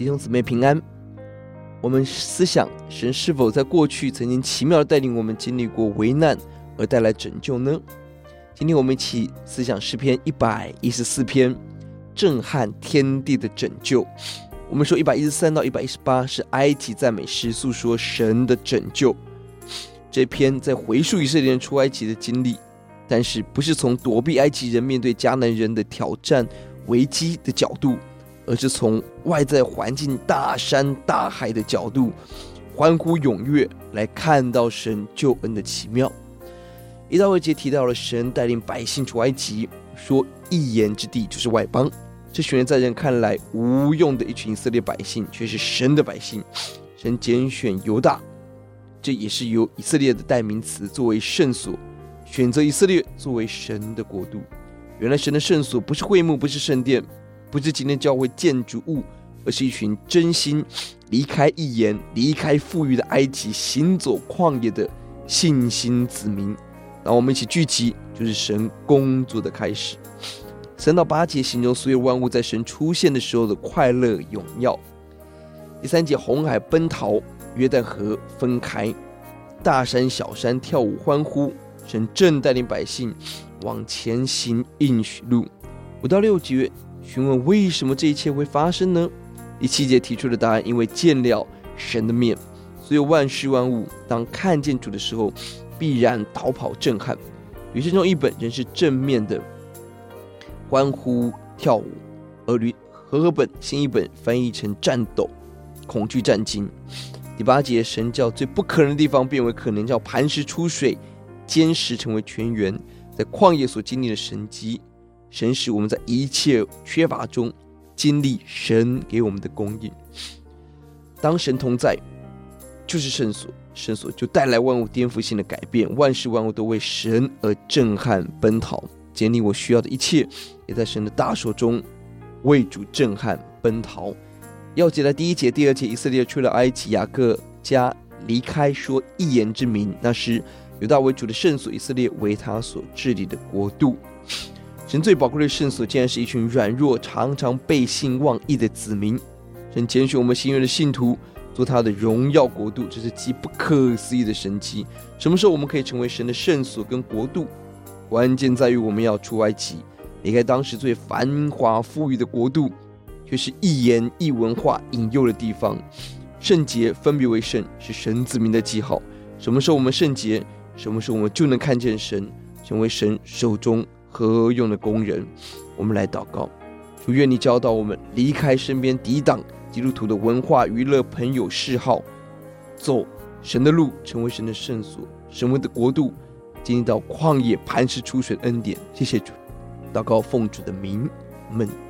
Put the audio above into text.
弟兄姊妹平安。我们思想神是否在过去曾经奇妙的带领我们经历过危难而带来拯救呢？今天我们一起思想诗篇一百一十四篇，震撼天地的拯救。我们说一百一十三到一百一十八是埃及赞美诗，诉说神的拯救。这篇在回溯以色列人出埃及的经历，但是不是从躲避埃及人面对迦南人的挑战危机的角度。而是从外在环境大山大海的角度，欢呼踊跃来看到神救恩的奇妙。一到二节提到了神带领百姓出埃及，说一言之地就是外邦。这群人在人看来无用的一群以色列百姓，却是神的百姓。神拣选犹大，这也是由以色列的代名词作为圣所，选择以色列作为神的国度。原来神的圣所不是会幕，不是圣殿。不是今天教会建筑物，而是一群真心离开一言、离开富裕的埃及、行走旷野的信心子民。那我们一起聚集，就是神工作的开始。三到八节形容所有万物在神出现的时候的快乐荣耀。第三节红海奔逃，约旦河分开，大山小山跳舞欢呼，神正带领百姓往前行应许路。五到六节。询问为什么这一切会发生呢？第七节提出的答案：因为见了神的面，所有万事万物当看见主的时候，必然逃跑震撼。与圣中一本仍是正面的欢呼跳舞，而与和合本新一本翻译成战斗、恐惧战惊。第八节，神叫最不可能的地方变为可能，叫磐石出水，坚石成为泉源，在旷野所经历的神迹。神使我们在一切缺乏中经历神给我们的供应。当神同在，就是圣所，圣所就带来万物颠覆性的改变，万事万物都为神而震撼奔逃。建立我需要的一切，也在神的大手中为主震撼奔逃。要解的第一节、第二节，以色列出了埃及，雅各家离开，说一言之名，那是犹大为主的圣所，以色列为他所治理的国度。神最宝贵的圣所，竟然是一群软弱、常常背信忘义的子民。神拣选我们新约的信徒，做他的荣耀国度，这是极不可思议的神奇。什么时候我们可以成为神的圣所跟国度？关键在于我们要出埃及，离开当时最繁华富裕的国度，却是一言一文化引诱的地方。圣洁分别为圣，是神子民的记号。什么时候我们圣洁？什么时候我们就能看见神，成为神手中。何用的工人，我们来祷告，主愿你教导我们离开身边抵挡基督徒的文化、娱乐、朋友、嗜好，走神的路，成为神的圣所，神为的国度，经历到旷野磐石出水的恩典。谢谢主，祷告奉主的名，们。